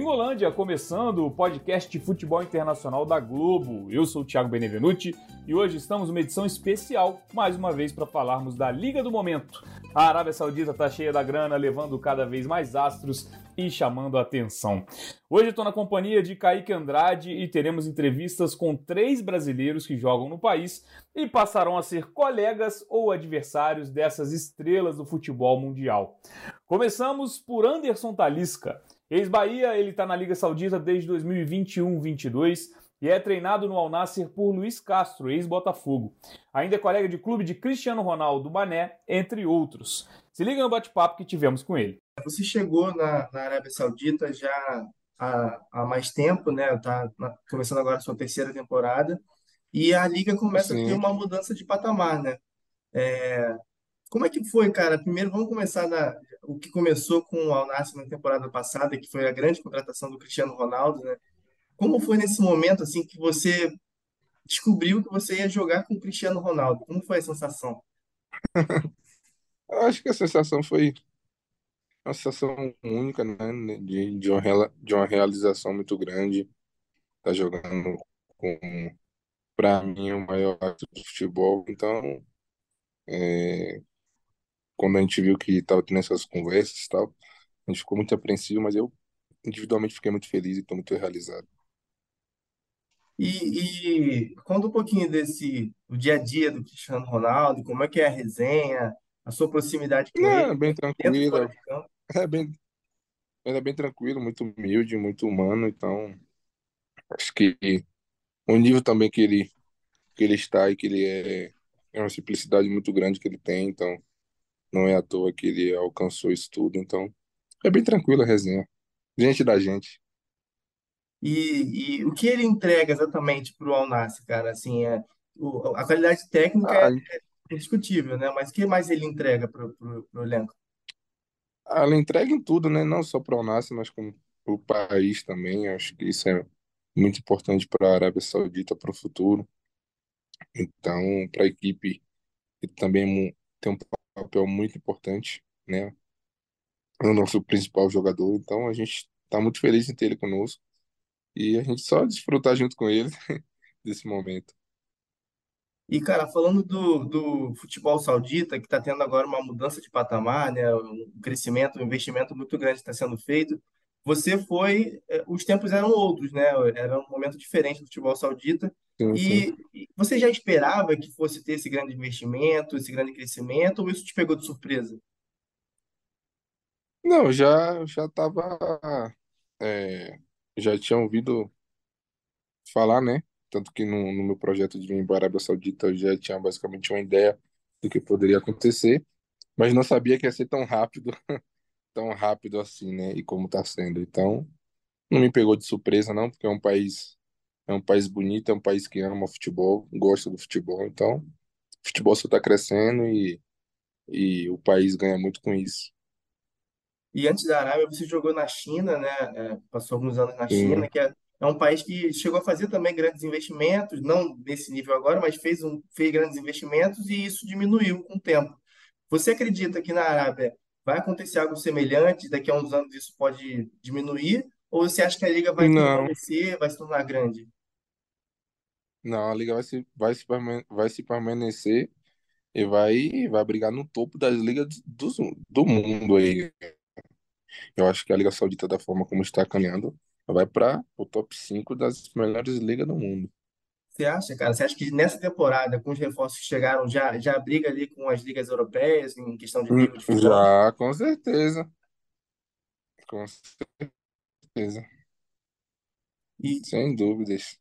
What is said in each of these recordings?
Gringolândia, começando o podcast de futebol internacional da Globo. Eu sou o Thiago Benevenuti e hoje estamos numa edição especial, mais uma vez, para falarmos da Liga do Momento. A Arábia Saudita está cheia da grana, levando cada vez mais astros e chamando a atenção. Hoje estou na companhia de Kaique Andrade e teremos entrevistas com três brasileiros que jogam no país e passarão a ser colegas ou adversários dessas estrelas do futebol mundial. Começamos por Anderson Talisca. Ex-Bahia, ele está na Liga Saudita desde 2021-22 e é treinado no Al Nassr por Luiz Castro, ex-Botafogo. Ainda é colega de clube de Cristiano Ronaldo Mané, entre outros. Se liga no bate-papo que tivemos com ele. Você chegou na, na Arábia Saudita já há, há mais tempo, né? Está começando agora a sua terceira temporada e a liga começa a ter uma mudança de patamar, né? É, como é que foi, cara? Primeiro, vamos começar na, o que começou com o Al Nassr na temporada passada, que foi a grande contratação do Cristiano Ronaldo, né? Como foi nesse momento assim que você descobriu que você ia jogar com o Cristiano Ronaldo? Como foi a sensação? Eu acho que a sensação foi uma sensação única, né? De, de, uma, de uma realização muito grande. Tá jogando com, para mim, o maior ato do futebol. Então, é, quando a gente viu que estava tendo essas conversas e tal, a gente ficou muito apreensivo, mas eu individualmente fiquei muito feliz e estou muito realizado. E, e conta um pouquinho desse o dia a dia do Cristiano Ronaldo, como é que é a resenha, a sua proximidade com Não, ele, bem tranquila, campo. é bem, ele é bem tranquilo, muito humilde, muito humano, então acho que o nível também que ele que ele está e que ele é é uma simplicidade muito grande que ele tem, então não é à toa que ele alcançou isso tudo, então é bem tranquila a resenha. Gente da gente. E, e o que ele entrega exatamente para o Al Nassr, cara? Assim, é, o- a qualidade técnica é, Ah, é indiscutível, né? Mas o que mais ele entrega para o elenco? ela entrega em tudo, né? Não só para o Al-Nassr, mas como para o país também. Acho que isso é muito importante para a Arábia Saudita para o futuro. Então, para a equipe, ele também tem um papel muito importante, né? É o nosso principal jogador. Então, a gente está muito feliz em ter ele conosco e a gente só desfrutar junto com ele desse momento. E, cara, falando do, do futebol saudita, que está tendo agora uma mudança de patamar, né? Um crescimento, um investimento muito grande está sendo feito. Você foi, eh, os tempos eram outros, né? Era um momento diferente do futebol saudita. Sim, sim. E você já esperava que fosse ter esse grande investimento, esse grande crescimento, ou isso te pegou de surpresa? Não, já já estava, já tinha ouvido falar, né? Tanto que no, no meu projeto de vir para a Arábia Saudita eu já tinha basicamente uma ideia do que poderia acontecer, mas não sabia que ia ser tão rápido, tão rápido assim, né? E como está sendo. Então, não me pegou de surpresa, não, porque é um país, é um país bonito, é um país que ama futebol, gosta do futebol. Então, o futebol só está crescendo e, e o país ganha muito com isso. E antes da Arábia, você jogou na China, né? É, passou alguns anos na China, Sim, que é, é um país que chegou a fazer também grandes investimentos, não nesse nível agora, mas fez, um, fez grandes investimentos e isso diminuiu com o tempo. Você acredita que na Arábia vai acontecer algo semelhante? Daqui a uns anos isso pode diminuir? Ou você acha que a liga vai não, permanecer, vai se tornar grande? não, a liga vai se, vai se, vai se permanecer e vai, vai brigar no topo das ligas do, do mundo aí. Eu acho que a Liga Saudita, da forma como está caminhando, vai para o top 5 das melhores ligas do mundo. Você acha, cara? Você acha que nessa temporada, com os reforços que chegaram, já, já briga ali com as ligas europeias em questão de Hum, nível de futebol? Já, com certeza. Com certeza. E, Sem dúvidas.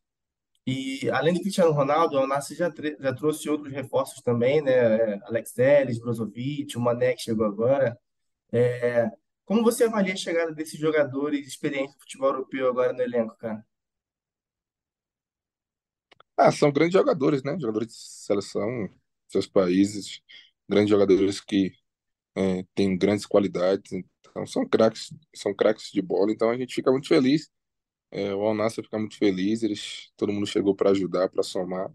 E além do Cristiano Ronaldo, o Al-Nassr já, já trouxe outros reforços também, né? Alex Telles, Brozovic, o Mané que chegou agora. É, como você avalia a chegada desses jogadores experientes do futebol europeu agora no elenco, cara? Ah, são grandes jogadores, né? Jogadores de seleção, seus países, grandes jogadores que é, têm grandes qualidades. Então, são craques, são craques de bola. Então, a gente fica muito feliz. É, o Al Nassr fica muito feliz. Eles, todo mundo chegou para ajudar, para somar.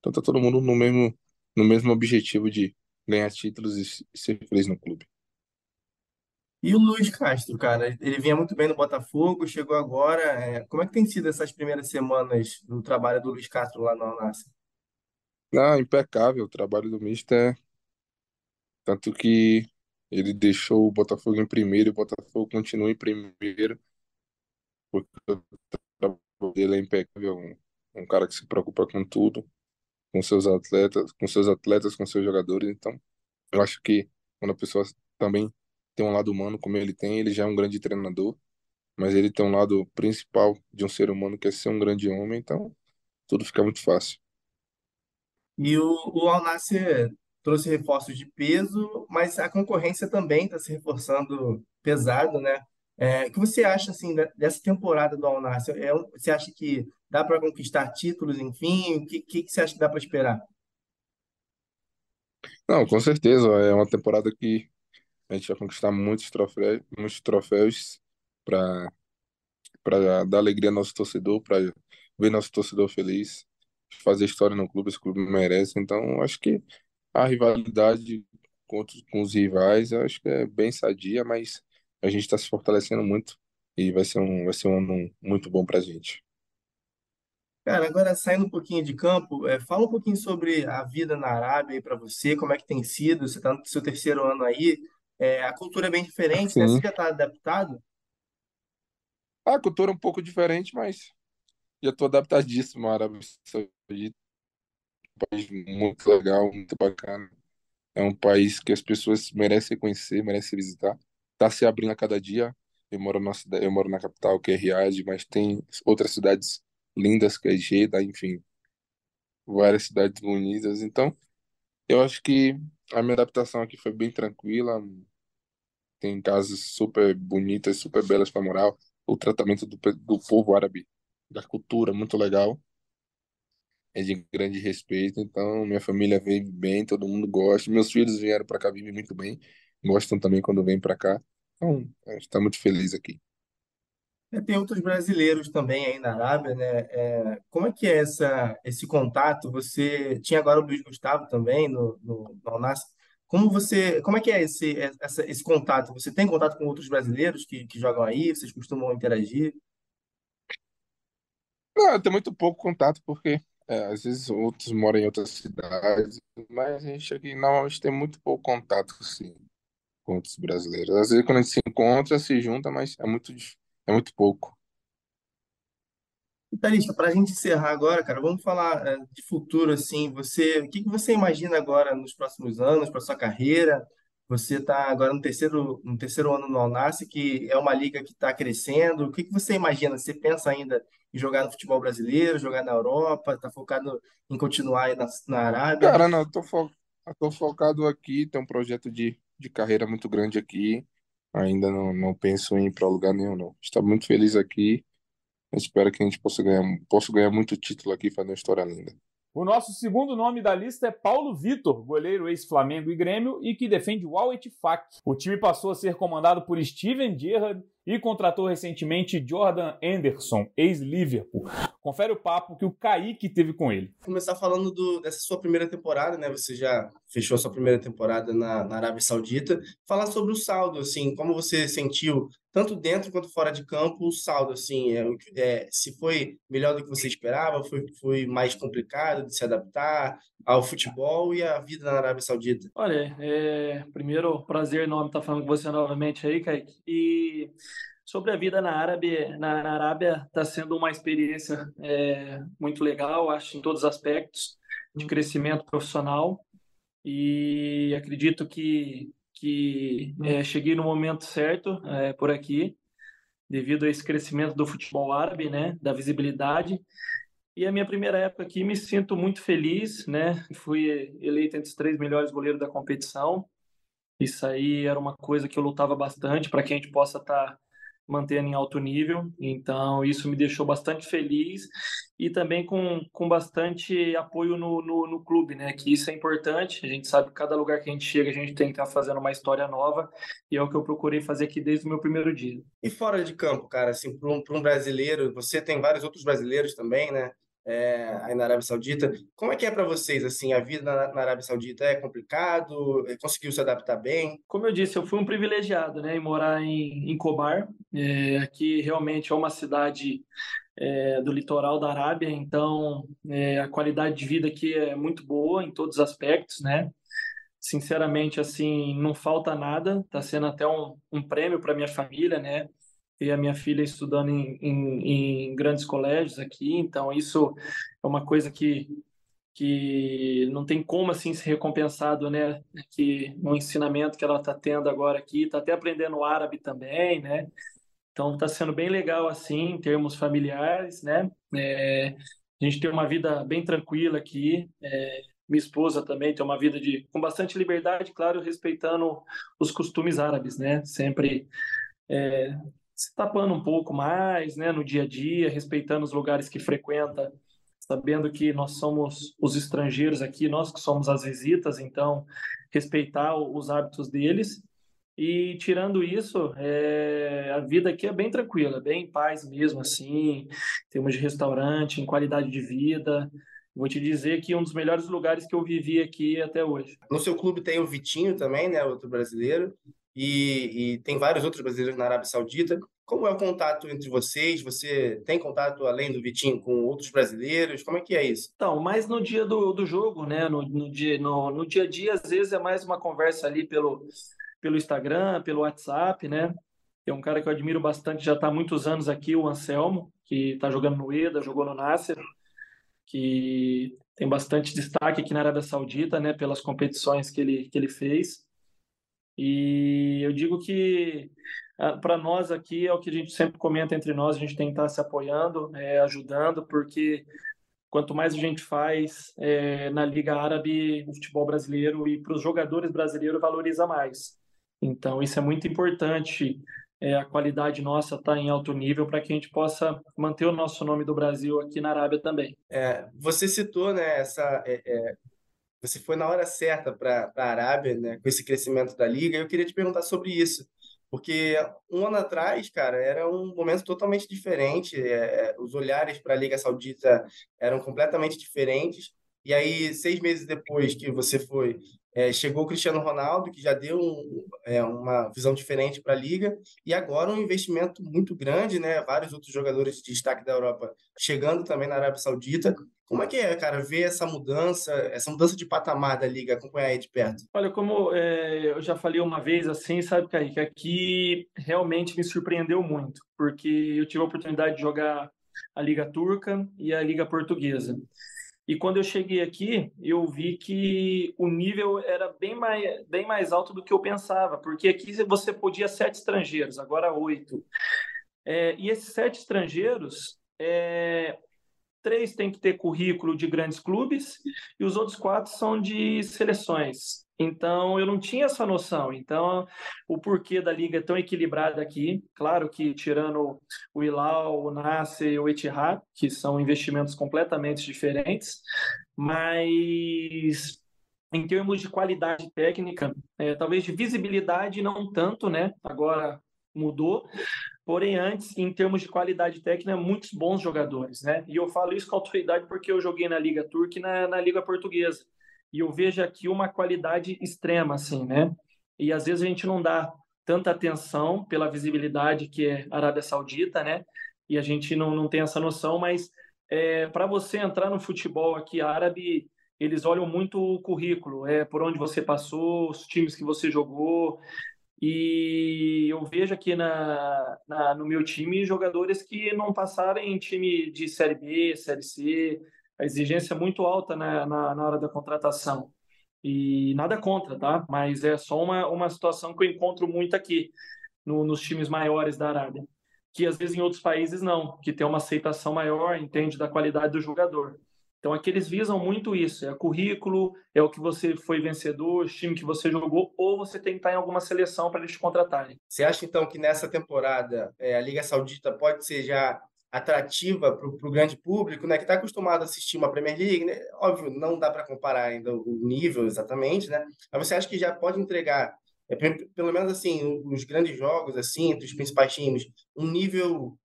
Então, tá todo mundo no mesmo, no mesmo objetivo de ganhar títulos e ser feliz no clube. E o Luiz Castro, cara, ele vinha muito bem no Botafogo, chegou agora. é, como é que tem sido essas primeiras semanas do trabalho do Luiz Castro lá no Al Nassr? Ah, impecável o trabalho do Mister, tanto que ele deixou o Botafogo em primeiro e o Botafogo continua em primeiro, porque o trabalho dele é impecável, um, um cara que se preocupa com tudo, com seus atletas, com seus atletas, com seus jogadores, então eu acho que quando a pessoa também tem um lado humano como ele tem, ele já é um grande treinador, mas ele tem um lado principal de um ser humano que é ser um grande homem, então tudo fica muito fácil. E o, o Al Nassr trouxe reforços de peso, mas a concorrência também está se reforçando pesado, né? É, o que você acha assim dessa temporada do Al Nassr? É, você acha que dá para conquistar títulos, enfim? O que, que, que você acha que dá para esperar? Não, com certeza, é uma temporada que a gente vai conquistar muitos troféus, muitos troféus para para dar alegria ao nosso torcedor, para ver nosso torcedor feliz, fazer história no clube, esse clube merece. Então, acho que a rivalidade outros- com os rivais, acho que é bem sadia, mas a gente está se fortalecendo muito e vai ser um, vai ser um ano muito bom para a gente. Cara, agora saindo um pouquinho de campo, é, fala um pouquinho sobre a vida na Arábia para você, como é que tem sido? Você está no seu terceiro ano aí, é, a cultura é bem diferente, né? Você já está adaptado? a cultura é um pouco diferente, mas já estou adaptadíssimo à Arábia Saudita, um país muito legal, muito bacana. É um país que as pessoas merecem conhecer, merecem visitar. Está se abrindo a cada dia. Eu moro na cidade, eu moro na capital, que é Riad, mas tem outras cidades lindas, que é Jeddah, enfim, várias cidades bonitas. Então, eu acho que a minha adaptação aqui foi bem tranquila. Tem casas super bonitas, super belas para morar. O tratamento do, do povo árabe, da cultura, muito legal. É de grande respeito. Então, minha família vive bem, todo mundo gosta. Meus filhos vieram para cá, vivem muito bem. Gostam também quando vêm para cá. Então, está muito feliz aqui. É, tem outros brasileiros também aí na Arábia, né? É, como é que é essa, esse contato? Você tinha agora o Luiz Gustavo também no, no, no Al Nassr. Como você, como é que é esse, essa, esse contato? Você tem contato com outros brasileiros que, que jogam aí? Vocês costumam interagir? Não, eu tenho muito pouco contato, porque é, às vezes outros moram em outras cidades, mas a gente aqui normalmente tem muito pouco contato, sim, com outros brasileiros. Às vezes quando a gente se encontra, se junta, mas é muito, é muito pouco. E Thalita, para a gente encerrar agora, cara, vamos falar eh, de futuro, assim, você, o que que você imagina agora nos próximos anos, para sua carreira? Você está agora no terceiro, no terceiro ano no Al Nassr, que é uma liga que está crescendo. O que que você imagina? Você pensa ainda em jogar no futebol brasileiro, jogar na Europa? Está focado em continuar aí na, na Arábia? Cara, não, eu fo focado aqui, tem um projeto de, de carreira muito grande aqui. Ainda não, não penso em ir para lugar nenhum, não. Estou muito feliz aqui. Espero que a gente possa ganhar, possa ganhar muito título aqui e fazer uma história linda. O nosso segundo nome da lista é Paulo Vitor, goleiro ex-Flamengo e Grêmio e que defende o Al Ettifaq. O time passou a ser comandado por Steven Gerrard e contratou recentemente Jordan Anderson, ex-Liverpool. Confere o papo que o Kaique teve com ele. Começar falando do, dessa sua primeira temporada, né? Você já fechou a sua primeira temporada na, na Arábia Saudita. Falar sobre o saldo, assim, como você sentiu, tanto dentro quanto fora de campo, o saldo, assim, é, é, se foi melhor do que você esperava, foi, foi mais complicado de se adaptar ao futebol e à vida na Arábia Saudita. Olha, é, primeiro, prazer enorme estar falando com você novamente aí, Kaique. E sobre a vida na Arábia, na, na Arábia está sendo uma experiência é, muito legal, acho, em todos os aspectos, de crescimento profissional. E acredito que, que é, cheguei no momento certo é, por aqui, devido a esse crescimento do futebol árabe, né, da visibilidade. E a minha primeira época aqui, me sinto muito feliz, né? Fui eleito entre os três melhores goleiros da competição. Isso aí era uma coisa que eu lutava bastante para que a gente possa estar mantendo em alto nível. Então, isso me deixou bastante feliz e também com, com bastante apoio no, no, no clube, né? Que isso é importante. A gente sabe que cada lugar que a gente chega, a gente tem que estar fazendo uma história nova e é o que eu procurei fazer aqui desde o meu primeiro dia. E fora de campo, cara, assim, para um, um brasileiro, você tem vários outros brasileiros também, né? É, aí na Arábia Saudita. Como é que é para vocês, assim, a vida na, na, Arábia Saudita é complicado? Conseguiu se adaptar bem? Como eu disse, eu fui um privilegiado, né, em morar em, em Cobar. É, aqui realmente é uma cidade é, do litoral da Arábia, então é, a qualidade de vida aqui é muito boa em todos os aspectos, né? Sinceramente, assim, não falta nada. Está sendo até um, um prêmio para minha família, né? E a minha filha estudando em, em, em, grandes colégios aqui, então isso é uma coisa que que não tem como assim ser recompensado, né? Que no ensinamento que ela está tendo agora aqui, está até aprendendo árabe também, né? Então está sendo bem legal assim em termos familiares, né? É, a gente tem uma vida bem tranquila aqui. É, minha esposa também tem uma vida de com bastante liberdade, claro, respeitando os costumes árabes, né? Sempre é, se tapando um pouco mais, né, no dia a dia, respeitando os lugares que frequenta, sabendo que nós somos os estrangeiros aqui, nós que somos as visitas, então respeitar os hábitos deles. E tirando isso, é, a vida aqui é bem tranquila, bem em paz mesmo, assim, temos de restaurante, em qualidade de vida. Vou te dizer que um dos melhores lugares que eu vivi aqui até hoje. No seu clube tem o Vitinho também, né, outro brasileiro e, e, tem vários outros brasileiros na Arábia Saudita. Como é o contato entre vocês? Você tem contato, além do Vitinho, com outros brasileiros? Como é que é isso? Então, mais no dia do, do jogo, né? No, no, dia, no, no dia a dia, às vezes é mais uma conversa ali pelo, pelo Instagram, pelo WhatsApp, né? Tem um cara que eu admiro bastante, já está há muitos anos aqui, o Anselmo, que está jogando no EDA, jogou no Nasser, que tem bastante destaque aqui na Arábia Saudita, né? Pelas competições que ele, que ele fez. E eu digo que ah, para nós aqui é o que a gente sempre comenta entre nós, a gente tem que estar se apoiando, é, ajudando, porque quanto mais a gente faz é, na Liga Árabe, o futebol brasileiro e para os jogadores brasileiros valoriza mais. Então isso é muito importante. É, a qualidade nossa está em alto nível para que a gente possa manter o nosso nome do Brasil aqui na Arábia também. É, você citou né, essa é, é, você foi na hora certa para a Arábia, né, com esse crescimento da liga. Eu queria te perguntar sobre isso, porque um ano atrás, cara, era um momento totalmente diferente. É, é os olhares para a Liga Saudita eram completamente diferentes. E aí, seis meses depois que você foi é, chegou o Cristiano Ronaldo, que já deu um, é, uma visão diferente para a liga, e agora um investimento muito grande, né? Vários outros jogadores de destaque da Europa chegando também na Arábia Saudita. Como é que é, cara, ver essa mudança, essa mudança de patamar da liga, acompanhar aí de perto? Olha, como é, eu já falei uma vez assim, sabe, Kaique, aqui realmente me surpreendeu muito, porque eu tive a oportunidade de jogar a Liga Turca e a Liga Portuguesa. E quando eu cheguei aqui, eu vi que o nível era bem mais, bem mais alto do que eu pensava, porque aqui você podia sete estrangeiros, agora oito. É, e esses sete estrangeiros, é, três têm que ter currículo de grandes clubes e os outros quatro são de seleções. Então, eu não tinha essa noção. Então, o porquê da liga é tão equilibrada aqui, claro que tirando o Hilal, o Nasser e o Etihad, que são investimentos completamente diferentes, mas em termos de qualidade técnica, é, talvez de visibilidade não tanto, né? Agora mudou, porém antes, em termos de qualidade técnica, muitos bons jogadores, né? E eu falo isso com autoridade porque eu joguei na Liga Turca e na, na Liga Portuguesa e eu vejo aqui uma qualidade extrema, assim, né? E às vezes a gente não dá tanta atenção pela visibilidade que é a Arábia Saudita, né? E a gente não, não tem essa noção, mas é, para você entrar no futebol aqui árabe, eles olham muito o currículo, é por onde você passou, os times que você jogou. E eu vejo aqui na, na no meu time jogadores que não passaram em time de Série B, Série C, a exigência é muito alta na, na, na hora da contratação. E nada contra, tá? Mas é só uma, uma situação que eu encontro muito aqui no, nos times maiores da Arábia. Que às vezes em outros países não, que tem uma aceitação maior, entende da qualidade do jogador. Então aqui eles visam muito isso, é currículo, é o que você foi vencedor, time que você jogou, ou você tem que estar em alguma seleção para eles te contratarem. Você acha então que nessa temporada é, a Liga Saudita pode ser já atrativa para o grande público, né, que está acostumado a assistir uma Premier League, né? Óbvio, não dá para comparar ainda o nível exatamente, né? Mas você acha que já pode entregar, é, pelo menos assim, os grandes jogos assim entre os principais times, um nível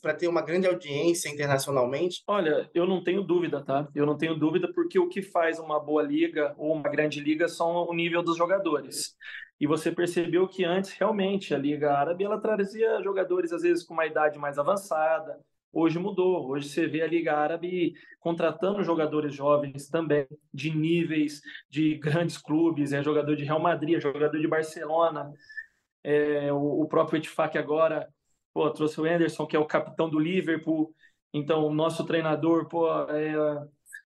para ter uma grande audiência internacionalmente? Olha, eu não tenho dúvida, tá? Eu não tenho dúvida porque o que faz uma boa liga ou uma grande liga são o nível dos jogadores. E você percebeu que antes realmente a liga árabe ela trazia jogadores às vezes com uma idade mais avançada. Hoje mudou. Hoje você vê a liga árabe contratando jogadores jovens também de níveis de grandes clubes, é jogador de Real Madrid, é jogador de Barcelona. É, o, o próprio Etifak agora pô, trouxe o Anderson, que é o capitão do Liverpool, então o nosso treinador, pô, é,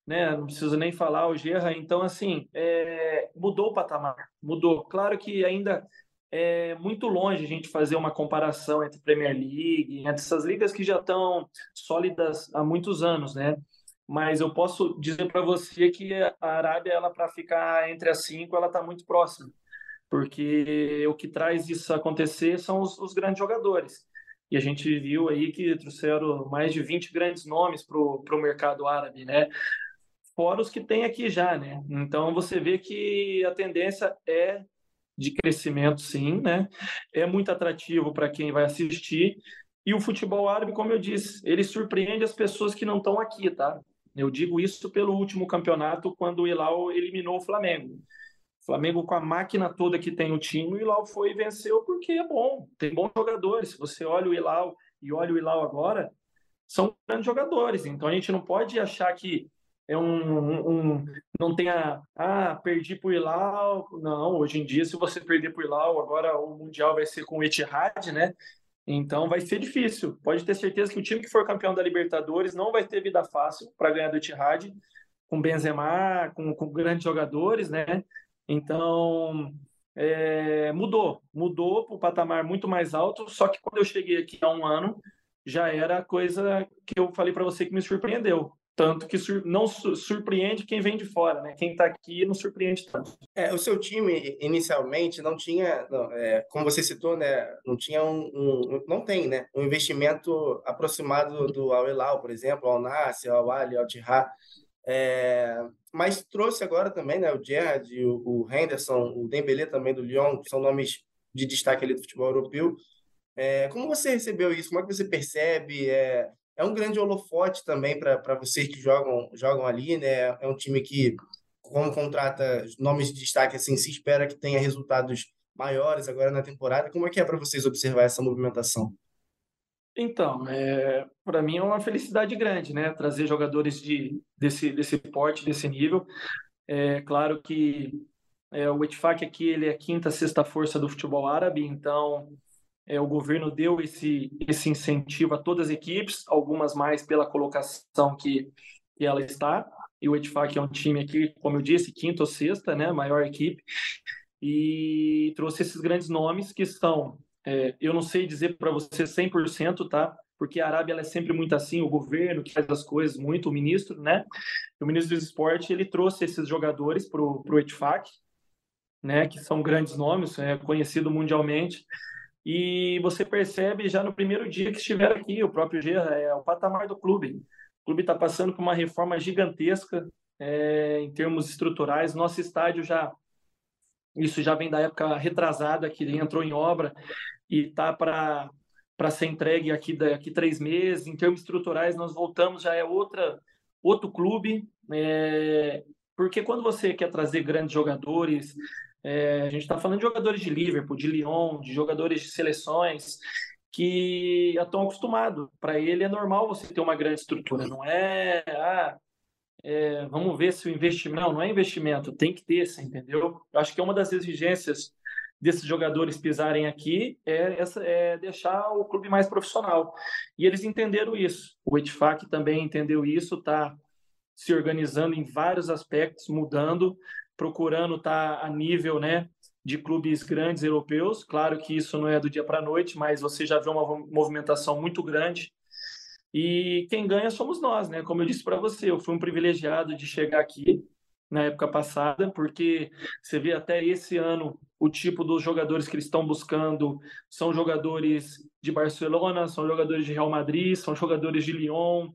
né, não preciso nem falar, o Gerra, então assim, é, mudou o patamar, mudou. Claro que ainda é muito longe a gente fazer uma comparação entre Premier League, entre essas ligas que já estão sólidas há muitos anos, né? Mas eu posso dizer para você que a Arábia, ela para ficar entre as cinco, ela está muito próxima, porque o que traz isso acontecer são os, os grandes jogadores e a gente viu aí que trouxeram mais de 20 grandes nomes para o mercado árabe, né? Fora os que tem aqui já, né? Então você vê que a tendência é de crescimento, sim, né? É muito atrativo para quem vai assistir. E o futebol árabe, como eu disse, ele surpreende as pessoas que não estão aqui, tá? Eu digo isso pelo último campeonato, quando o Hilal eliminou o Flamengo. Flamengo com a máquina toda que tem o time, o Hilal foi e venceu porque é bom, tem bons jogadores. Se você olha o Hilal e olha o Hilal agora, são grandes jogadores. Então a gente não pode achar que é um, um não tenha ah perdi para o Hilal. Não, hoje em dia se você perder para o Hilal, agora o mundial vai ser com o Etihad, né? Então vai ser difícil. Pode ter certeza que o time que for campeão da Libertadores não vai ter vida fácil para ganhar do Etihad, com Benzema, com, com grandes jogadores, né? Então, é, mudou, mudou para o patamar muito mais alto. Só que quando eu cheguei aqui há um ano, já era a coisa que eu falei para você que me surpreendeu. Tanto que sur não surpreende quem vem de fora, né? Quem está aqui não surpreende tanto. É, o seu time inicialmente não tinha, não, é, como você citou, né? Não tinha um, um, não tem, né? Um investimento aproximado do Al por exemplo, ao Nasser, ao Ali, ao Tihar. É, mas trouxe agora também, né, o Gerrard, o, o Henderson, o Dembélé também do Lyon, que são nomes de destaque ali do futebol europeu. É, como você recebeu isso? Como é que você percebe? É, é um grande holofote também para vocês que jogam, jogam ali, né? É um time que, como contrata nomes de destaque, assim, se espera que tenha resultados maiores agora na temporada. Como é que é para vocês observar essa movimentação? Então, é, para mim é uma felicidade grande, né? Trazer jogadores de, desse, desse porte, desse nível. É claro que é, o Etfak aqui ele é a quinta, sexta força do futebol árabe, então é, o governo deu esse, esse incentivo a todas as equipes, algumas mais pela colocação que, que ela está. E o Etfak é um time aqui, como eu disse, quinta ou sexta, né? Maior equipe. E trouxe esses grandes nomes que estão é, eu não sei dizer para você 100%, tá? Porque a Arábia é sempre muito assim, o governo que faz as coisas muito, o ministro, né? O ministro do esporte, ele trouxe esses jogadores para o Etfac, né? Que são grandes nomes, é conhecido mundialmente. E você percebe já no primeiro dia que estiver aqui, o próprio Gerra, é o patamar do clube. O clube está passando por uma reforma gigantesca é, em termos estruturais. Nosso estádio já isso já vem da época retrasada que ele entrou em obra e tá para para ser entregue aqui daqui três meses. Em termos estruturais, nós voltamos já é outra outro clube, é, porque quando você quer trazer grandes jogadores, é, a gente está falando de jogadores de Liverpool, de Lyon, de jogadores de seleções que estão acostumados. Para ele é normal você ter uma grande estrutura, não é? Ah, é, vamos ver se o investimento. Não, é investimento, tem que ter, entendeu? Eu acho que é uma das exigências desses jogadores pisarem aqui é, essa, é deixar o clube mais profissional. E eles entenderam isso. O Etfac também entendeu isso, está se organizando em vários aspectos, mudando, procurando estar tá a nível né, de clubes grandes europeus. Claro que isso não é do dia para a noite, mas você já vê uma movimentação muito grande. E quem ganha somos nós, né? Como eu disse para você, eu fui um privilegiado de chegar aqui na época passada, porque você vê até esse ano o tipo dos jogadores que eles estão buscando são jogadores de Barcelona, são jogadores de Real Madrid, são jogadores de Lyon,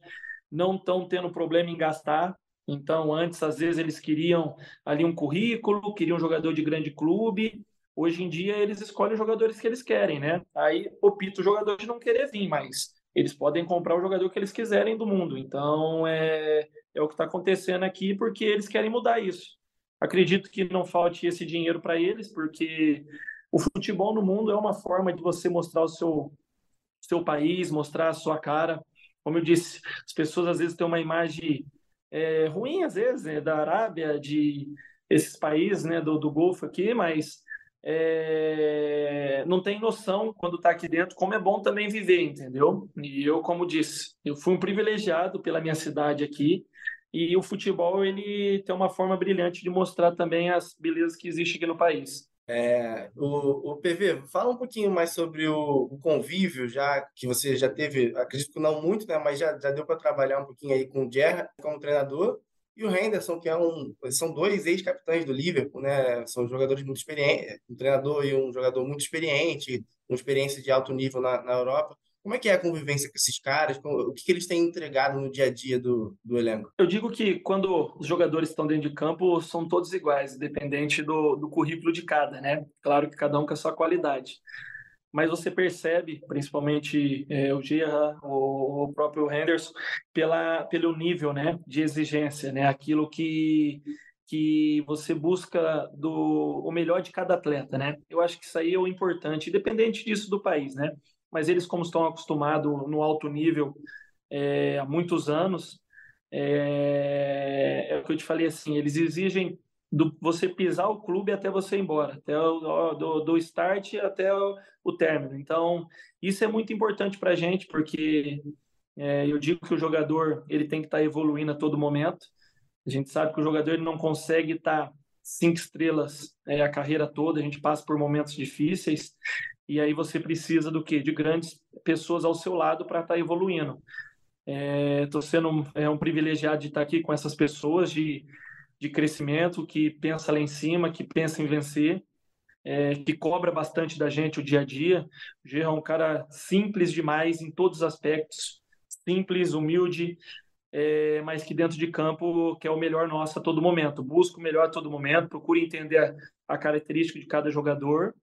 não estão tendo problema em gastar. Então, antes, às vezes, eles queriam ali um currículo, queriam um jogador de grande clube. Hoje em dia, eles escolhem os jogadores que eles querem, né? Aí opta o jogador de não querer vir, mas eles podem comprar o jogador que eles quiserem do mundo. Então, é, é o que está acontecendo aqui, porque eles querem mudar isso. Acredito que não falte esse dinheiro para eles, porque o futebol no mundo é uma forma de você mostrar o seu, seu país, mostrar a sua cara. Como eu disse, as pessoas às vezes têm uma imagem é, ruim, às vezes, né, da Arábia, de esses países né, do, do Golfo aqui, mas é, não tem noção quando está aqui dentro como é bom também viver, entendeu? E eu, como disse, eu fui um privilegiado pela minha cidade aqui e o futebol ele tem uma forma brilhante de mostrar também as belezas que existem aqui no país. É, o, o PV, fala um pouquinho mais sobre o, o, convívio, já que você já teve, acredito que não muito, né, mas já, já deu para trabalhar um pouquinho aí com o Gerrard como treinador e o Henderson, que é um, são dois ex-capitães do Liverpool, né? São jogadores muito experientes, um treinador e um jogador muito experiente, com experiência de alto nível na, na Europa. Como é que é a convivência com esses caras? O que, que eles têm entregado no dia a dia do, do elenco? Eu digo que quando os jogadores estão dentro de campo, são todos iguais, independente do, do currículo de cada, né? Claro que cada um com a sua qualidade. Mas você percebe, principalmente é, o Gerra, o, o próprio Henderson, pela, pelo nível né, de exigência, né? Aquilo que que você busca do o melhor de cada atleta, né? Eu acho que isso aí é o importante, independente disso do país, né? mas eles, como estão acostumados no alto nível é, há muitos anos, é, é, o que eu te falei assim, eles exigem do você pisar o clube até você ir embora, até o, do, do start até o, o término. Então, isso é muito importante para a gente, porque é, eu digo que o jogador ele tem que estar tá evoluindo a todo momento. A gente sabe que o jogador ele não consegue estar tá cinco estrelas é, a carreira toda, a gente passa por momentos difíceis e aí você precisa do quê? De grandes pessoas ao seu lado para estar tá evoluindo. Estou é, sendo um, é, um privilegiado de estar tá aqui com essas pessoas de, de crescimento, que pensa lá em cima, que pensa em vencer, é, que cobra bastante da gente o dia a dia. O é um cara simples demais em todos os aspectos, simples, humilde, é, mas que dentro de campo quer o melhor nosso a todo momento. Busca o melhor a todo momento, procura entender a característica de cada jogador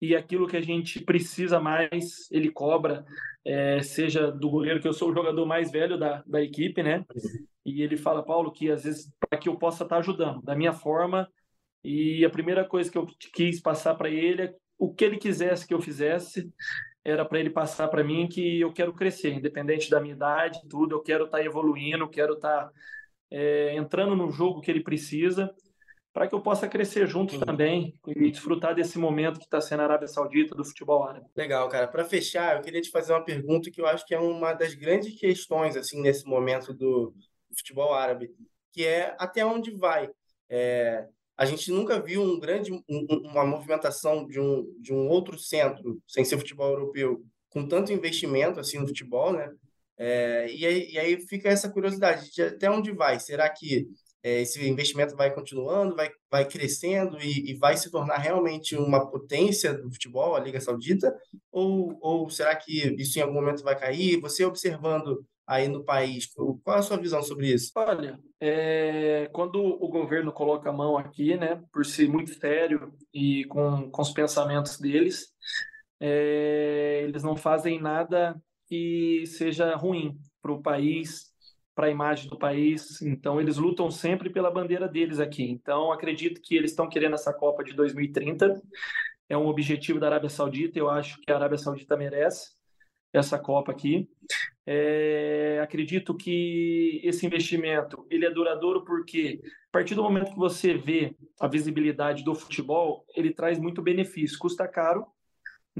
e aquilo que a gente precisa mais, ele cobra, é, seja do goleiro, que eu sou o jogador mais velho da, da equipe, né? E ele fala, Paulo, que às vezes para que eu possa estar tá ajudando, da minha forma. E a primeira coisa que eu quis passar para ele é o que ele quisesse que eu fizesse, era para ele passar para mim que eu quero crescer, independente da minha idade, tudo, eu quero estar tá evoluindo, quero estar tá, é, entrando no jogo que ele precisa para que eu possa crescer junto também e desfrutar desse momento que está sendo a Arábia Saudita do futebol árabe. Legal, cara. Para fechar, eu queria te fazer uma pergunta que eu acho que é uma das grandes questões assim nesse momento do futebol árabe, que é até onde vai. É, a gente nunca viu um grande, um, uma movimentação de um, de um outro centro, sem ser futebol europeu, com tanto investimento assim no futebol, né? É, e, aí, e aí fica essa curiosidade de até onde vai. Será que é, esse investimento vai continuando, vai, vai crescendo e, e, vai se tornar realmente uma potência do futebol, a Liga Saudita? Ou, ou será que isso em algum momento vai cair? Você observando aí no país, qual a sua visão sobre isso? Olha, é, quando o governo coloca a mão aqui, né, por ser muito sério e com, com os pensamentos deles, é, eles não fazem nada que seja ruim para o país, para a imagem do país. Então, eles lutam sempre pela bandeira deles aqui. Então, acredito que eles estão querendo essa Copa de 2030. É um objetivo da Arábia Saudita. Eu acho que a Arábia Saudita merece essa Copa aqui. É, acredito que esse investimento ele é duradouro porque a partir do momento que você vê a visibilidade do futebol, ele traz muito benefício. Custa caro,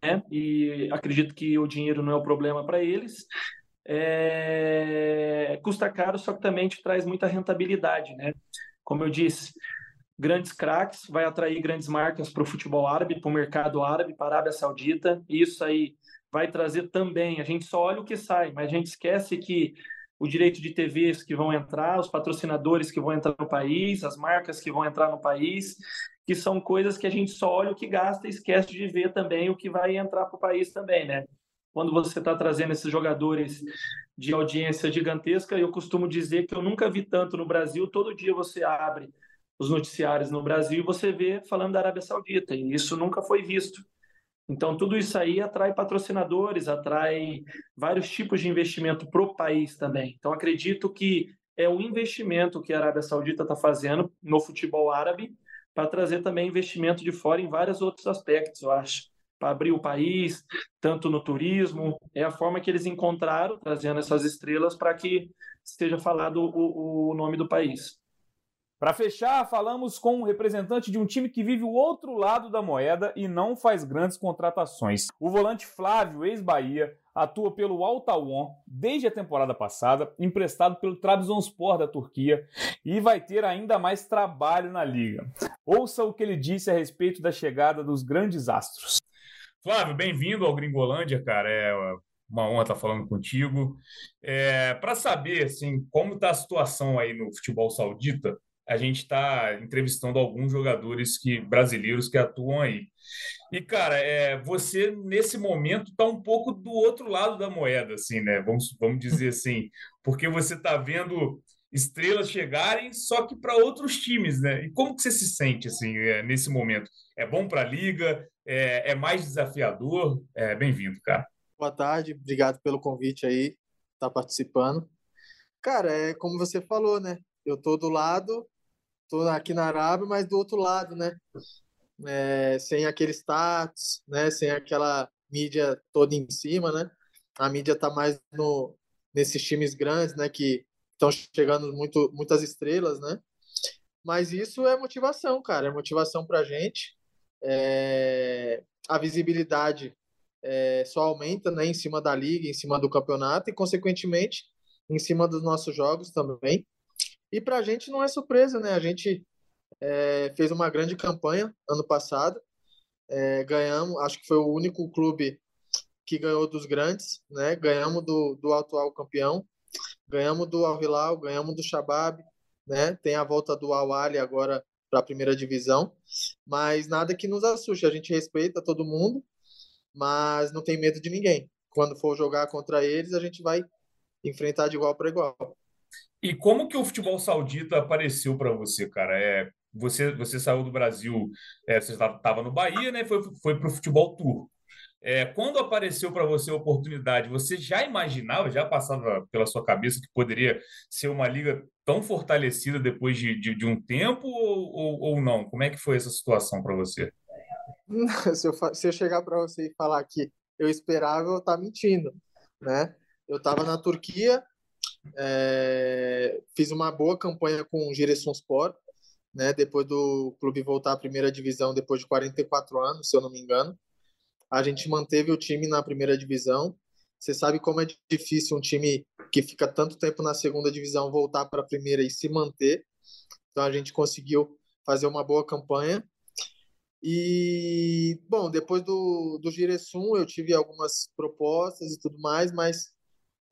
né? E acredito que o dinheiro não é o problema para eles é, custa caro, só que também te traz muita rentabilidade, né? Como eu disse, grandes craques, vai atrair grandes marcas para o futebol árabe, para o mercado árabe, para a Arábia Saudita. Isso aí vai trazer também. A gente só olha o que sai, mas a gente esquece que o direito de TVs que vão entrar, os patrocinadores que vão entrar no país, as marcas que vão entrar no país, que são coisas que a gente só olha o que gasta e esquece de ver também o que vai entrar para o país também, né? Quando você está trazendo esses jogadores de audiência gigantesca, eu costumo dizer que eu nunca vi tanto no Brasil. Todo dia você abre os noticiários no Brasil e você vê falando da Arábia Saudita, e isso nunca foi visto Então, tudo isso aí atrai patrocinadores, atrai vários tipos de investimento para o país também. Então, acredito que é um investimento que a Arábia Saudita está fazendo no futebol árabe para trazer também investimento de fora em vários outros aspectos, eu acho. Para abrir o país, tanto no turismo, é a forma que eles encontraram, trazendo essas estrelas para que seja falado o, o nome do país. Para fechar, falamos com um representante de um time que vive o outro lado da moeda e não faz grandes contratações. O volante Flávio, ex-Bahia, atua pelo Al Tawan desde a temporada passada, emprestado pelo Trabzonspor da Turquia, e vai ter ainda mais trabalho na liga. Ouça o que ele disse a respeito da chegada dos grandes astros. Flávio, bem-vindo ao Gringolândia, cara. É uma honra estar falando contigo. É, Para saber assim, como está a situação aí no futebol saudita, a gente está entrevistando alguns jogadores que brasileiros que atuam aí. E, cara, é, você, nesse momento, está um pouco do outro lado da moeda, assim, né? Vamos, vamos dizer assim, porque você está vendo estrelas chegarem, só que para outros times, né? E como que você se sente, assim, é, nesse momento? É bom para a liga? É, é, mais desafiador? É, Bem-vindo, cara. Boa tarde, obrigado pelo convite aí, tá participando. Cara, é como você falou, né? Eu tô do lado tô aqui na Arábia, mas do outro lado, né? É, sem aquele status, né? Sem aquela mídia toda em cima, né? A mídia tá mais no nesses times grandes, né? Que estão chegando muito, muitas estrelas, né? Mas isso é motivação, cara. É motivação pra gente. É, a visibilidade é, só aumenta, né? Em cima da liga, em cima do campeonato e, consequentemente, em cima dos nossos jogos também. E para a gente não é surpresa, né? A gente é, fez uma grande campanha ano passado, é, ganhamos, acho que foi o único clube que ganhou dos grandes, né? Ganhamos do, do atual campeão, ganhamos do Al Hilal, ganhamos do Shabab, né? Tem a volta do Al Ali agora para a primeira divisão, mas nada que nos assuste. A gente respeita todo mundo, mas não tem medo de ninguém. Quando for jogar contra eles, a gente vai enfrentar de igual para igual. E como que o futebol saudita apareceu para você, cara? É, você, você saiu do Brasil, é, você estava no Bahia, né? Foi, foi para o futebol turco. É, quando apareceu para você a oportunidade, você já imaginava, já passava pela sua cabeça que poderia ser uma liga tão fortalecida depois de, de, de um tempo ou, ou, ou, não? Como é que foi essa situação para você? se, eu, se eu chegar para você e falar que eu esperava, eu tá mentindo, né? Eu estava na Turquia, é, fiz uma boa campanha com o Giresunspor, né? Depois do clube voltar à primeira divisão depois de 44 anos, se eu não me engano. A gente manteve o time na primeira divisão. Você sabe como é difícil um time que fica tanto tempo na segunda divisão voltar para a primeira e se manter. Então a gente conseguiu fazer uma boa campanha. E, bom, depois do, do Giresun eu tive algumas propostas e tudo mais, mas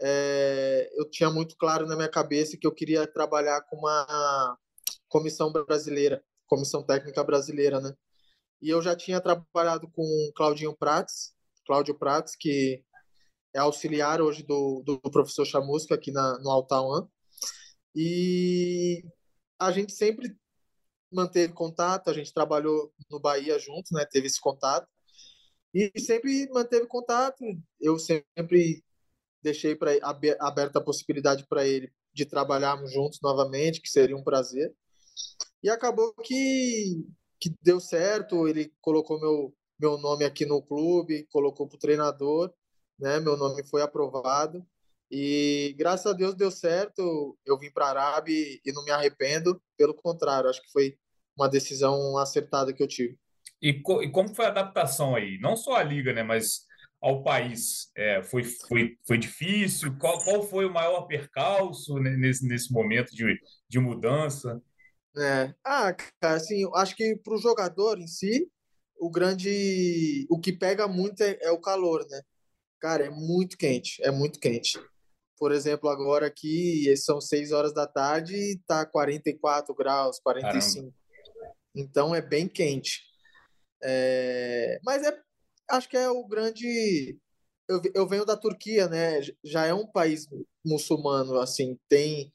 é, eu tinha muito claro na minha cabeça que eu queria trabalhar com uma comissão brasileira, comissão técnica brasileira, né? E eu já tinha trabalhado com Claudinho Prates, Cláudio Prates, que é auxiliar hoje do, do professor Chamusca aqui na, no Altauan. E a gente sempre manteve contato, a gente trabalhou no Bahia junto, né? Teve esse contato. E sempre manteve contato. Eu sempre deixei para aberta a possibilidade para ele de trabalharmos juntos novamente, que seria um prazer. E acabou que, que deu certo, ele colocou meu, meu nome aqui no clube, colocou para o treinador, né? meu nome foi aprovado. E graças a Deus deu certo, eu vim para a Arábia e não me arrependo, pelo contrário, acho que foi uma decisão acertada que eu tive. E, co e como foi a adaptação aí? Não só a liga, né, mas ao país? É, foi, foi, foi difícil? Qual, qual foi o maior percalço nesse, nesse momento de, de mudança? É. Ah, cara, assim, acho que para o jogador em si, o grande. O que pega muito é, é, o calor, né? Cara, é muito quente, é muito quente. Por exemplo, agora aqui são 6 horas da tarde e tá 44 graus, 45. Caramba. Então é bem quente. É... Mas é acho que é o grande. Eu, eu venho da Turquia, né? Já é um país muçulmano, assim, tem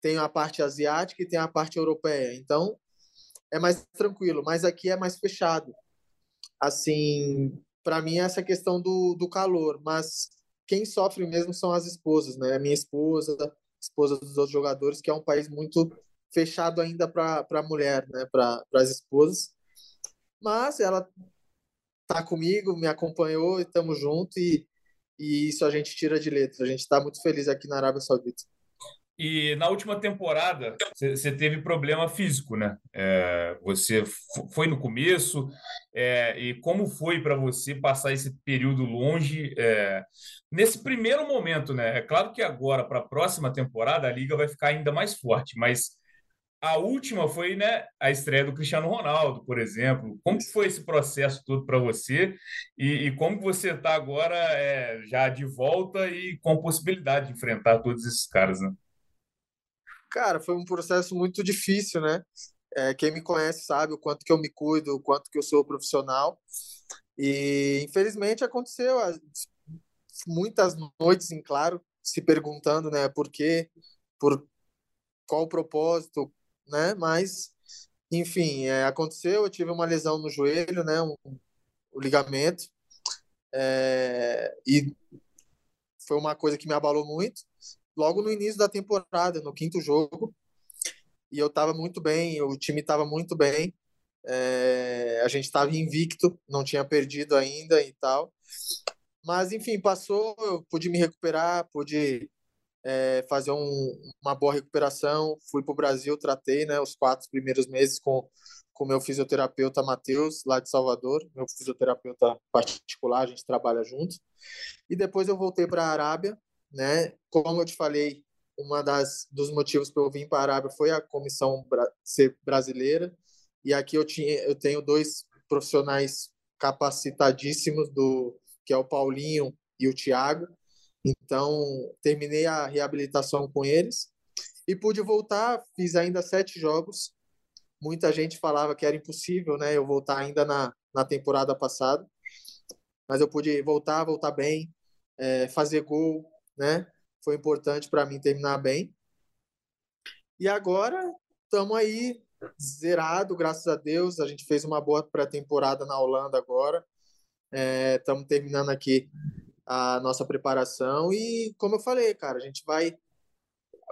tem a parte asiática e tem a parte europeia. Então é mais tranquilo, mas aqui é mais fechado. Assim, para mim, essa questão do, do calor, mas quem sofre mesmo são as esposas, né? A minha esposa, esposa dos outros jogadores, que é um país muito fechado ainda para a mulher, né? Para as esposas. Mas ela tá comigo, me acompanhou e estamos juntos e, e isso a gente tira de letra. A gente está muito feliz aqui na Arábia Saudita. E na última temporada, você teve problema físico, né? É, você foi no começo, é, e como foi para você passar esse período longe? É, nesse primeiro momento, né? É claro que agora, para a próxima temporada, a liga vai ficar ainda mais forte, mas a última foi né, a estreia do Cristiano Ronaldo, por exemplo. Como que foi esse processo todo para você? E, e, como você está agora é, já de volta e com possibilidade de enfrentar todos esses caras, né? Cara, foi um processo muito difícil, né? É, quem me conhece sabe o quanto que eu me cuido, o quanto que eu sou profissional. E infelizmente aconteceu muitas noites em claro, se perguntando, né, por quê, por qual o propósito, né? Mas enfim, é, aconteceu, eu tive uma lesão no joelho, né, um, um ligamento. É, e foi uma coisa que me abalou muito logo no início da temporada, no quinto jogo. E eu estava muito bem, o time estava muito bem. É, a gente estava invicto, não tinha perdido ainda e tal. Mas, enfim, passou, eu pude me recuperar, pude é, fazer um, uma boa recuperação. Fui para o Brasil, tratei né, os quatro primeiros meses com com meu fisioterapeuta Matheus, lá de Salvador, meu fisioterapeuta particular, a gente trabalha junto. E depois eu voltei para a Arábia, né? Como eu te falei, uma das dos motivos para eu vir para a Arábia foi a comissão ser brasileira e aqui eu tinha eu tenho dois profissionais capacitadíssimos do que é o Paulinho e o Thiago. Então terminei a reabilitação com eles e pude voltar. Fiz ainda sete jogos. Muita gente falava que era impossível, né? Eu voltar ainda na, na temporada passada, mas eu pude voltar, voltar bem, é, fazer gol, né? Foi importante para mim terminar bem. E agora estamos aí zerado, graças a Deus. A gente fez uma boa pré-temporada na Holanda agora. Estamos é, terminando aqui a nossa preparação e, como eu falei, cara, a gente vai.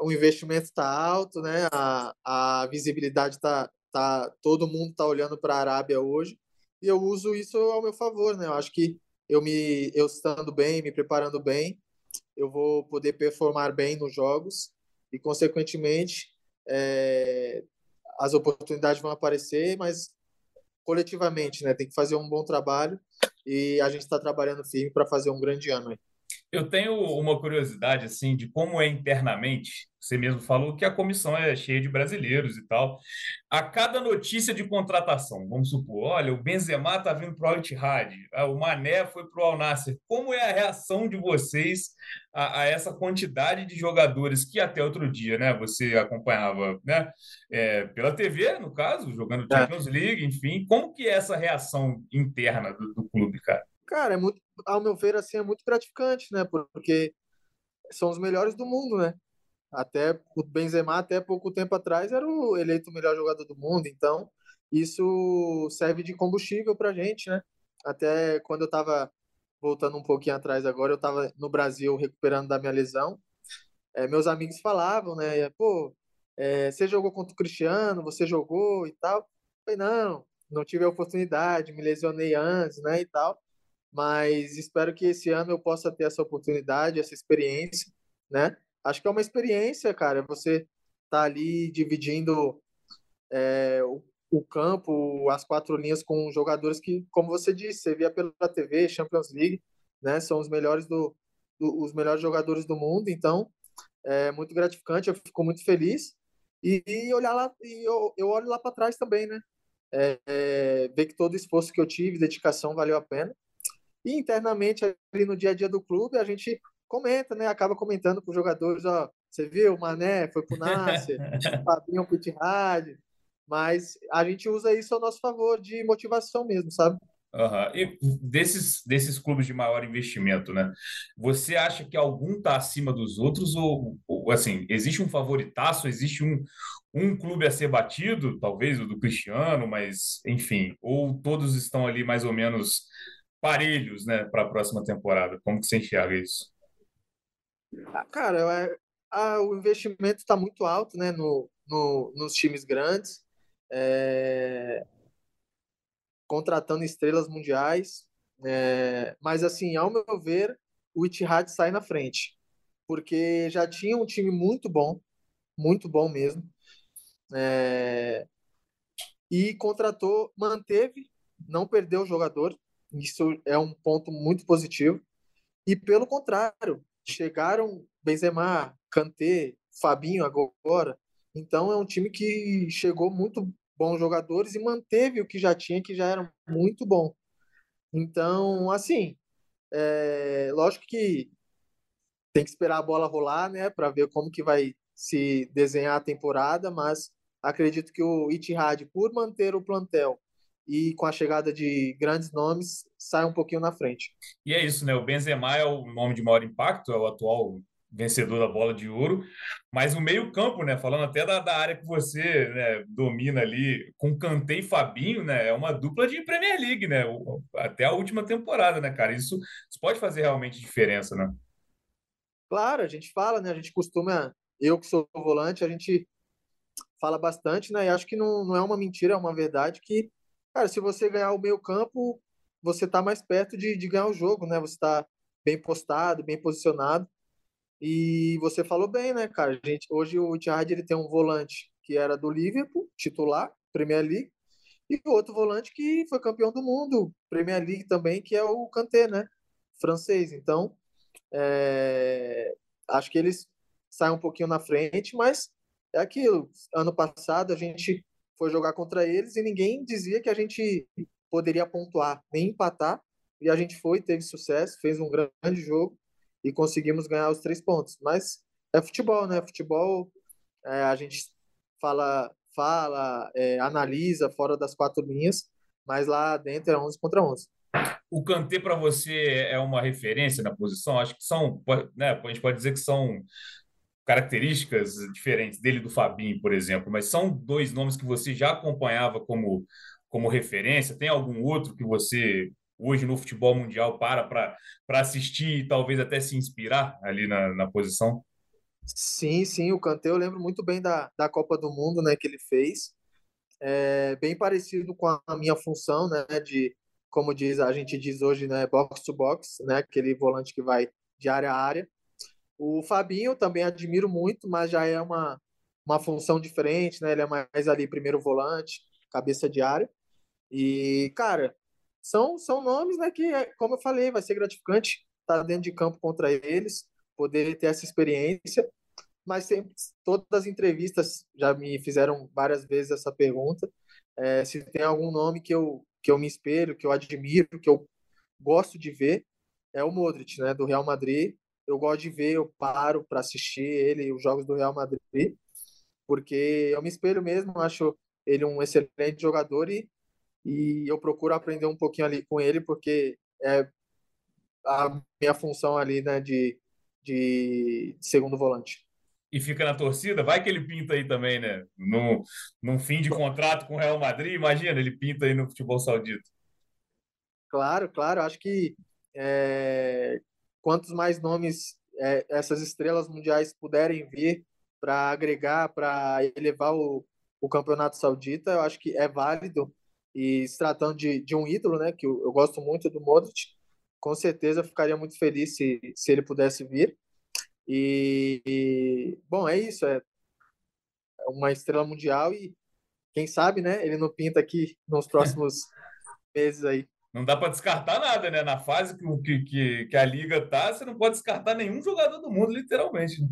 O investimento está alto, né? A, a visibilidade está tá todo mundo está olhando para a Arábia hoje e eu uso isso ao meu favor, né? Eu acho que eu me eu estando bem, me preparando bem, eu vou poder performar bem nos jogos e, consequentemente, é, as oportunidades vão aparecer, mas coletivamente, né? Tem que fazer um bom trabalho e a gente está trabalhando firme para fazer um grande ano. Aí. Eu tenho uma curiosidade assim de como é internamente. Você mesmo falou que a comissão é cheia de brasileiros e tal. A cada notícia de contratação, vamos supor, olha, o Benzema está vindo para o Al-Ittihad, ah, o Mané foi para o Al-Nassr. Como é a reação de vocês a, a, essa quantidade de jogadores que até outro dia, né, você acompanhava, né, é, pela TV, no caso, jogando é. Champions League, enfim. Como que é essa reação interna do, do clube, cara? Cara, é muito, ao meu ver, assim, é muito gratificante, né? Porque são os melhores do mundo, né? Até o Benzema, até pouco tempo atrás, era o eleito melhor jogador do mundo. Então, isso serve de combustível pra gente, né? Até quando eu tava voltando um pouquinho atrás agora, eu tava no Brasil recuperando da minha lesão. É, meus amigos falavam, né? Pô, é, você jogou contra o Cristiano, você jogou e tal. Eu falei, não, não tive a oportunidade, me lesionei antes, né? E tal mas espero que esse ano eu possa ter essa oportunidade, essa experiência, né? Acho que é uma experiência, cara, você tá ali dividindo é, o, o, campo, as quatro linhas com jogadores que, como você disse, você via pela TV, Champions League, né? São os melhores do, do os melhores jogadores do mundo, então é muito gratificante, eu fico muito feliz e, e olhar lá e eu, eu olho lá para trás também, né? É, é, ver que todo o esforço que eu tive, dedicação valeu a pena e internamente, ali no dia a dia do clube, a gente comenta, né? Acaba comentando com os jogadores, ó, você viu, o Mané foi pro Nasser, o Fabinho pro Itihad, mas a gente usa isso ao nosso favor de motivação mesmo, sabe? Uhum. E desses, desses clubes de maior investimento, né? Você acha que algum está acima dos outros ou, ou, assim, existe um favoritaço, existe um, um clube a ser batido, talvez o do Cristiano, mas enfim, ou todos estão ali mais ou menos parelhos, né, para a próxima temporada. Como que você enxerga isso? Ah, cara, é, a, o investimento está muito alto, né, no, no, nos times grandes, é, contratando estrelas mundiais. É, mas assim, ao meu ver, o Itihad sai na frente, porque já tinha um time muito bom, muito bom mesmo, é, e contratou, manteve, não perdeu o jogador, isso é um ponto muito positivo. E pelo contrário, chegaram Benzema, Kanté, Fabinho agora. Então é um time que chegou muito bons jogadores e manteve o que já tinha, que já era muito bom. Então, assim, é, lógico que tem que esperar a bola rolar, né, para ver como que vai se desenhar a temporada, mas acredito que o Itihad, por manter o plantel e com a chegada de grandes nomes, sai um pouquinho na frente. E é isso, né? O Benzema é o nome de maior impacto, é o atual vencedor da bola de ouro, mas o meio-campo, né? Falando até da, da área que você né, domina ali, com Kanté e Fabinho, né? É uma dupla de Premier League, né? Até a última temporada, né, cara? Isso, isso pode fazer realmente diferença, né? Claro, a gente fala, né? A gente costuma, eu que sou volante, a gente fala bastante, né? E acho que não, não é uma mentira, é uma verdade que, cara, se você ganhar o meio campo, você tá mais perto de, de ganhar o jogo, né? Você tá bem postado, bem posicionado. E você falou bem, né, cara? Gente, hoje o Etihad ele tem um volante que era do Liverpool, titular, Premier League, e outro volante que foi campeão do mundo, Premier League também, que é o Kanté, né? Francês. Então, é... acho que eles saem um pouquinho na frente, mas é aquilo. Ano passado a gente foi jogar contra eles e ninguém dizia que a gente poderia pontuar, nem empatar. E a gente foi, teve sucesso, fez um grande jogo e conseguimos ganhar os três pontos. Mas é futebol, né? Futebol, é, a gente fala, fala é, analisa fora das quatro linhas, mas lá dentro é 11 contra 11. O Kanté para você é uma referência na posição? Acho que são, né, a gente pode dizer que são características diferentes dele do Fabinho, por exemplo, mas são dois nomes que você já acompanhava como, como referência? Tem algum outro que você hoje no futebol mundial para para assistir e talvez até se inspirar ali na, na posição? Sim, sim, o Kanté eu lembro muito bem da, da Copa do Mundo né, que ele fez. É bem parecido com a minha função, né, de, como diz, a gente diz hoje, né, box to box, né, aquele volante que vai de área a área. O Fabinho também admiro muito, mas já é uma, uma função diferente, né, ele é mais ali primeiro volante, cabeça de área. E, cara, são, são nomes né, que, como eu falei, vai ser gratificante estar dentro de campo contra eles, poder ter essa experiência. Mas sempre, todas as entrevistas já me fizeram várias vezes essa pergunta. É, se tem algum nome que eu, que eu me espelho, que eu admiro, que eu gosto de ver, é o Modric, né, do Real Madrid. Eu gosto de ver, eu paro para assistir ele, os jogos do Real Madrid, porque eu me espelho mesmo, acho ele um excelente jogador e e eu procuro aprender um pouquinho ali com ele, porque é a minha função ali, né, de, de segundo volante. E fica na torcida, vai que ele pinta aí também, né? No, num fim de contrato com o Real Madrid, imagina, ele pinta aí no futebol saudita. Claro, claro, acho que é, quantos mais nomes é, essas estrelas mundiais puderem vir para agregar, para elevar o, o campeonato saudita, eu acho que é válido e se tratando de, de um ídolo, né, que eu, eu gosto muito do Modric, com certeza ficaria muito feliz se, se ele pudesse vir. E, e, bom, é isso, é uma estrela mundial e quem sabe, né, ele não pinta aqui nos próximos meses aí. Não dá para descartar nada, né? Na fase que, que, que a liga tá, você não pode descartar nenhum jogador do mundo, literalmente. Né?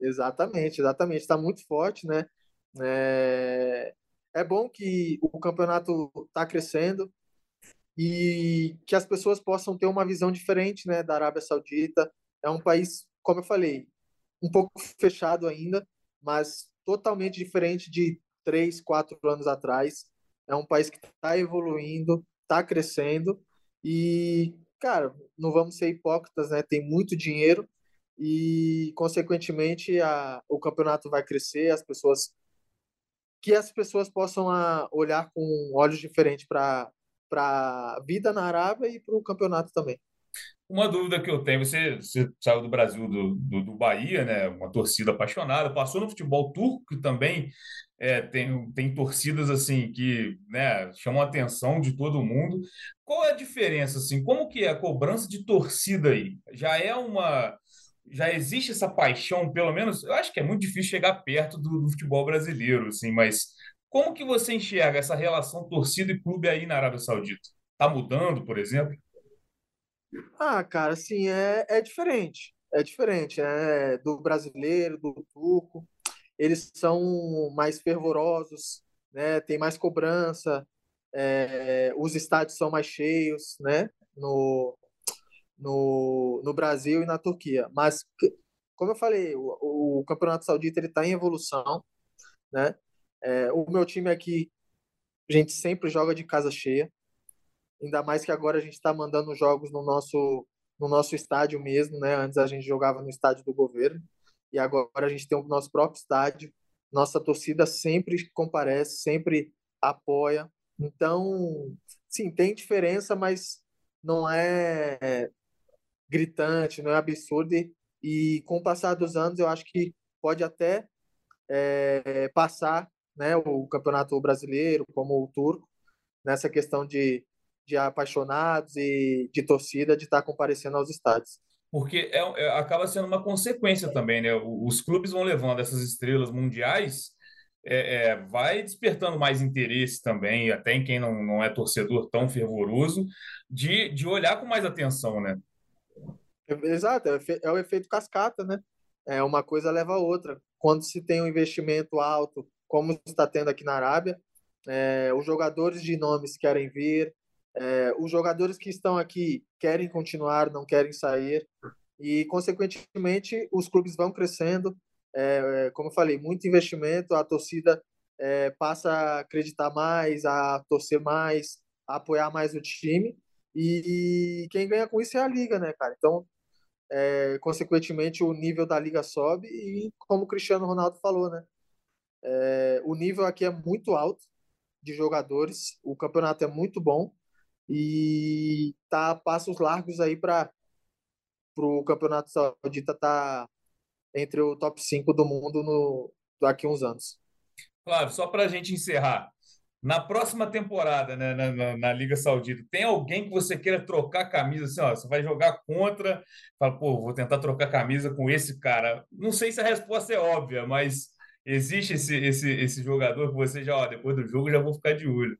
Exatamente, exatamente. Está muito forte, né? É é bom que o campeonato está crescendo e que as pessoas possam ter uma visão diferente né, da Arábia Saudita. É um país, como eu falei, um pouco fechado ainda, mas totalmente diferente de três, quatro anos atrás. É um país que está evoluindo, está crescendo e, cara, não vamos ser hipócritas, né? Tem muito dinheiro e, consequentemente, a, o campeonato vai crescer, as pessoas que as pessoas possam a, ah, olhar com olhos diferentes para para a vida na Arábia e para o campeonato também. Uma dúvida que eu tenho, você, você saiu do Brasil, do, do, do, Bahia, né? Uma torcida apaixonada, passou no futebol turco, que também é, tem, tem torcidas assim que né, chamam a atenção de todo mundo. Qual é a diferença, assim? Como que é a cobrança de torcida aí? Já é uma. Já existe essa paixão, pelo menos, eu acho que é muito difícil chegar perto do, do futebol brasileiro, assim, mas como que você enxerga essa relação torcida e clube aí na Arábia Saudita? Está mudando, por exemplo? Ah, cara, assim, é, é diferente. É diferente, é do brasileiro, do turco. Eles são mais fervorosos, né? Tem mais cobrança, é, os estádios são mais cheios, né? No, no, no Brasil e na Turquia. Mas, como eu falei, o, o Campeonato Saudita está em evolução, né? É, o meu time aqui, a gente sempre joga de casa cheia. Ainda mais que agora a gente está mandando jogos no nosso, no nosso estádio mesmo, né? Antes a gente jogava no estádio do governo e agora a gente tem o nosso próprio estádio. Nossa torcida sempre comparece, sempre apoia. Então, sim, tem diferença, mas não é gritante, não é absurdo. E com o passar dos anos, eu acho que pode até é, passar né, o campeonato brasileiro, como o turco, nessa questão de de apaixonados e de torcida de estar comparecendo aos estádios. Porque é, é, acaba sendo uma consequência também, né? Os clubes vão levando essas estrelas mundiais, é, é, vai despertando mais interesse também, até em quem não, não é torcedor tão fervoroso, de, de olhar com mais atenção, né? Exato, é, é o efeito cascata, né? É uma coisa leva a outra. Quando se tem um investimento alto, como está tendo aqui na Arábia, é, os jogadores de nomes querem vir, é, os jogadores que estão aqui querem continuar, não querem sair, e, consequentemente, os clubes vão crescendo. É, como eu falei, muito investimento, a torcida é, passa a acreditar mais, a torcer mais, a apoiar mais o time, e quem ganha com isso é a liga, né, cara? Então, é, consequentemente, o nível da liga sobe, e como o Cristiano Ronaldo falou, né? O nível aqui é muito alto de jogadores, o campeonato é muito bom, e tá passos largos aí para o Campeonato Saudita estar tá entre o top 5 do mundo no, daqui a uns anos. Claro, só para a gente encerrar. Na próxima temporada, né, na, na, na, Liga Saudita, tem alguém que você queira trocar camisa? Assim, ó, você vai jogar contra, fala, pô, vou tentar trocar camisa com esse cara. Não sei se a resposta é óbvia, mas existe esse, esse, esse jogador que você já, ó, depois do jogo, já vou ficar de olho.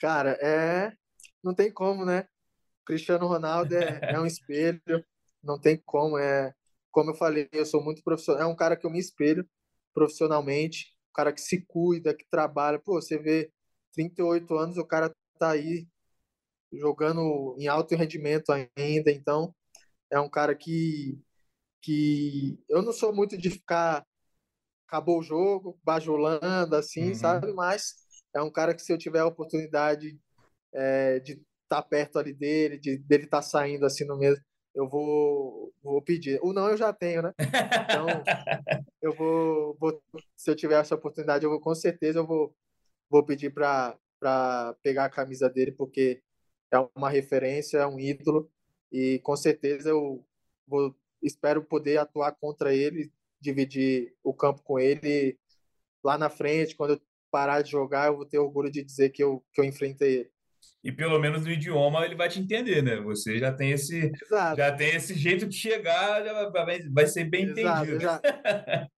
Cara, é não tem como, né? Cristiano Ronaldo é, é um espelho, não tem como. É, como eu falei, eu sou muito profissional. É um cara que eu me espelho profissionalmente, um cara que se cuida, que trabalha. Pô, você vê 38 anos, o cara tá aí jogando em alto rendimento ainda, então é um cara que que eu não sou muito de ficar acabou o jogo, bajulando assim, uhum. sabe? Mas é um cara que se eu tiver a oportunidade é, de estar tá perto ali dele, de dele estar tá saindo assim no mesmo, eu vou, vou pedir. O não eu já tenho, né? Então, eu vou, vou, se eu tiver essa oportunidade, eu vou com certeza eu vou, vou pedir para pegar a camisa dele, porque é uma referência, é um ídolo, e com certeza eu vou, espero poder atuar contra ele, dividir o campo com ele lá na frente, quando eu parar de jogar, eu vou ter orgulho de dizer que eu, que eu enfrentei ele e pelo menos no idioma ele vai te entender, né? Você já tem esse, Exato. já tem esse jeito de chegar, já vai, vai ser bem Exato. entendido. Já,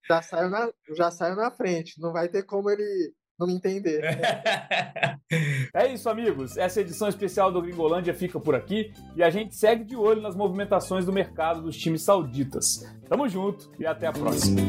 já, saiu na, já saiu na frente, não vai ter como ele não me entender. é isso, amigos. Essa edição especial do Gringolândia fica por aqui e a gente segue de olho nas movimentações do mercado dos times sauditas. Tamo junto e até a próxima.